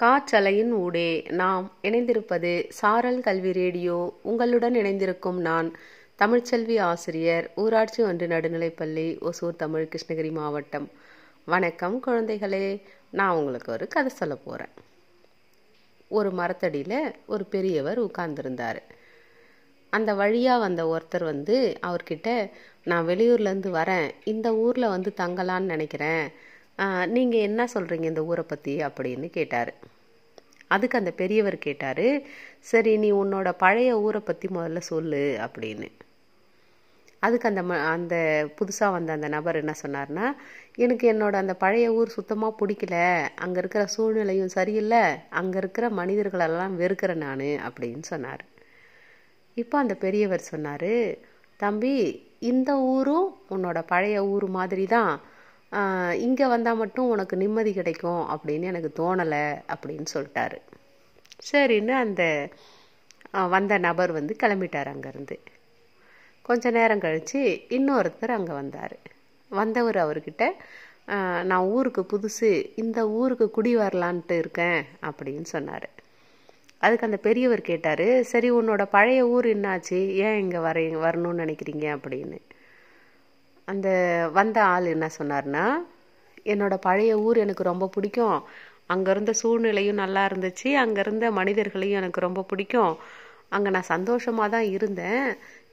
காற்றலையின் ஊடே நாம் இணைந்திருப்பது சாரல் கல்வி ரேடியோ. உங்களுடன் இணைந்திருக்கும் நான் தமிழ்ச்செல்வி ஆசிரியர் ஊராட்சி ஒன்று நடுநிலைப்பள்ளி ஒசூர் தமிழ் கிருஷ்ணகிரி மாவட்டம். வணக்கம் குழந்தைகளே. நான் உங்களுக்கு ஒரு கதை சொல்ல போகிறேன் ஒரு மரத்தடியில் ஒரு பெரியவர் உட்கார்ந்துருந்தார். அந்த வழியாக வந்த ஒருத்தர் வந்து அவர்கிட்ட நான் வெளியூர்லேருந்து வரேன். இந்த ஊரில் வந்து தங்கலான்னு நினைக்கிறேன். நீங்கள் என்ன சொல்கிறீங்க இந்த ஊரை பற்றி அப்படின்னு கேட்டார். அதுக்கு அந்த பெரியவர் கேட்டார் சரி நீ உன்னோட பழைய ஊரை பற்றி முதல்ல சொல்லு அப்படின்னு. அதுக்கு அந்த ம அந்த புதுசாக வந்த அந்த நபர் என்ன சொன்னார்னா எனக்கு என்னோட அந்த பழைய ஊர் சுத்தமாக பிடிக்கல. அங்கே இருக்கிற சூழ்நிலையும் சரியில்லை. அங்கே இருக்கிற மனிதர்களெல்லாம் வெறுக்கிறேன் நான் அப்படின்னு சொன்னார். இப்போ அந்த பெரியவர் சொன்னார் தம்பி இந்த ஊரும் உன்னோட பழைய ஊர் மாதிரி தான் இங்கே வந்தால் மட்டும் உனக்கு நிம்மதி கிடைக்கும் அப்படின்னு எனக்கு தோணலை அப்படின்னு சொல்லிட்டாரு. சரின்னு அந்த வந்த நபர் வந்து கிளம்பிட்டார் அங்கேருந்து. கொஞ்ச நேரம் கழித்து இன்னொருத்தர் அங்கே வந்தார். வந்தவர் அவர்கிட்ட நான் ஊருக்கு புதுசு இந்த ஊருக்கு குடி வரலான்ட்டு இருக்கேன் அப்படின்னு சொன்னார். அதுக்கு அந்த பெரியவர் கேட்டார் சரி உன்னோட பழைய ஊர் என்னாச்சு? ஏன் இங்கே வர வரணும்னு நினைக்கிறீங்க அப்படின்னு. அந்த வந்த ஆள் என்ன சொன்னார்னா என்னோட பழைய ஊர் எனக்கு ரொம்ப பிடிக்கும். அங்கே இருந்த சூழ்நிலையும் நல்லா இருந்துச்சு. அங்கே இருந்த மனிதர்களையும் எனக்கு ரொம்ப பிடிக்கும். அங்கே நான் சந்தோஷமாக தான் இருந்தேன்.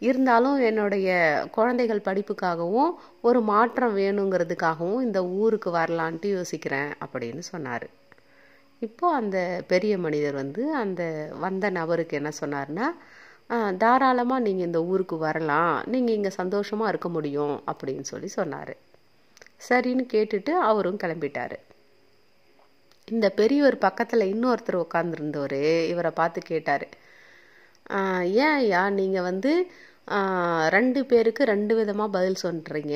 இருந்தாலும் என்னுடைய குழந்தைகள் படிப்புக்காகவும் ஒரு மாற்றம் வேணுங்கிறதுக்காகவும் இந்த ஊருக்கு வரலான்ட்டு யோசிக்கிறேன் அப்படின்னு சொன்னார். இப்போ அந்த பெரிய மனிதர் வந்து அந்த வந்த நபருக்கு என்ன சொன்னார்னா தாராளமாக நீங்கள் இந்த ஊருக்கு வரலாம். நீங்கள் இங்கே சந்தோஷமாக இருக்க முடியும் அப்படின்னு சொல்லி சொன்னார். சரின்னு கேட்டுட்டு அவரும் கிளம்பிட்டார். இந்த பெரியவர் பக்கத்தில் இன்னொருத்தர் உட்காந்துருந்தவர் இவரை பார்த்து கேட்டார். ஏன் ஐயா நீங்கள் வந்து ரெண்டு பேருக்கு ரெண்டு விதமாக பதில் சொல்கிறீங்க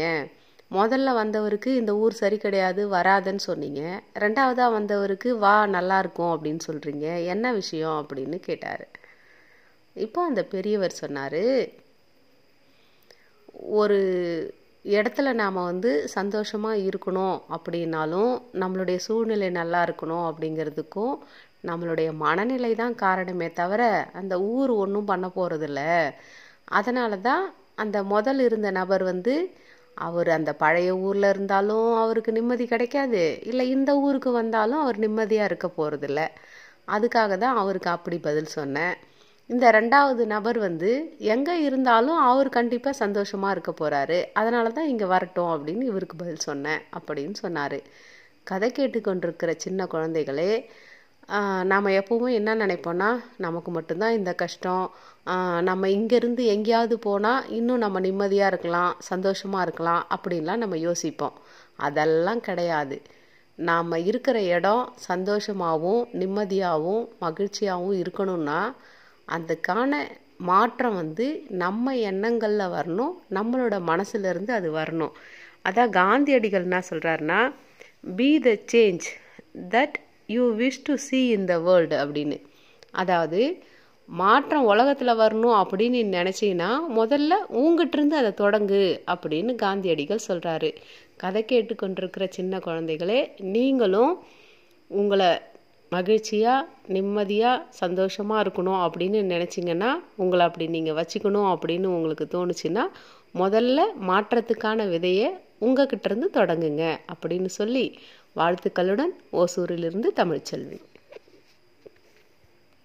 முதல்ல வந்தவருக்கு இந்த ஊர் சரி கிடையாது வராதுன்னு சொன்னீங்க. ரெண்டாவதாக வந்தவருக்கு வா நல்லா இருக்கும் அப்படின்னு சொல்கிறீங்க என்ன விஷயம் அப்படின்னு கேட்டார். இப்போ அந்த பெரியவர் சொன்னார் ஒரு இடத்துல நாம் வந்து சந்தோஷமாக இருக்கணும் அப்படின்னாலும் நம்மளுடைய சூழ்நிலை நல்லா இருக்கணும் அப்படிங்கிறதுக்கும் நம்மளுடைய மனநிலை தான் காரணமே தவிர அந்த ஊர் ஒன்றும் பண்ண போகிறதில்ல அதனால தான் அந்த முதல் இருந்த நபர் வந்து அவர் அந்த பழைய ஊரில் இருந்தாலும் அவருக்கு நிம்மதி கிடைக்காது. இல்லை இந்த ஊருக்கு வந்தாலும் அவர் நிம்மதியாக இருக்க போகிறதில்ல அதுக்காக தான் அவருக்கு அப்படி பதில் சொன்னேன். இந்த ரெண்டாவது நபர் வந்து எங்கே இருந்தாலும் அவர் கண்டிப்பாக சந்தோஷமாக இருக்க போகிறாரு அதனால தான் இங்கே வரட்டும் அப்படின்னு இவருக்கு பதில் சொன்னேன் அப்படின்னு சொன்னார். கதை கேட்டுக்கொண்டிருக்கிற சின்ன குழந்தைகளே நாம் எப்பவும் என்ன நினைப்போன்னா நமக்கு மட்டும்தான் இந்த கஷ்டம். நம்ம இங்கேருந்து எங்கேயாவது போனால் இன்னும் நம்ம நிம்மதியாக இருக்கலாம் சந்தோஷமாக இருக்கலாம் அப்படின்லாம் நம்ம யோசிப்போம். அதெல்லாம் கிடையாது. நாம் இருக்கிற இடம் சந்தோஷமாகவும் நிம்மதியாகவும் மகிழ்ச்சியாகவும் இருக்கணும்னா அதுக்கான மாற்றம் வந்து நம்ம எண்ணங்களில் வரணும் நம்மளோட மனசுலேருந்து அது வரணும். அதான் காந்தியடிகள் என்ன சொல்கிறாருன்னா be the change that you wish to see in the world அப்படின்னு. அதாவது மாற்றம் உலகத்தில் வரணும் அப்படின்னு நீ நினச்சிங்கன்னா முதல்ல உங்ககிட்டருந்து அதை தொடங்கு அப்படின்னு காந்தியடிகள் சொல்கிறாரு கதை கேட்டுக்கொண்டிருக்கிற சின்ன குழந்தைகளே நீங்களும் உங்களை மகிழ்ச்சியாக நிம்மதியாக சந்தோஷமாக இருக்கணும் அப்படின்னு நினச்சிங்கன்னா உங்களை அப்படி நீங்கள் வச்சுக்கணும் அப்படின்னு உங்களுக்கு தோணுச்சுன்னா முதல்ல மாற்றத்துக்கான விதையை உங்ககிட்டேருந்து தொடங்குங்க அப்படின்னு சொல்லி வாழ்த்துக்களுடன் ஓசூரிலிருந்து தமிழ்ச்செல்வி.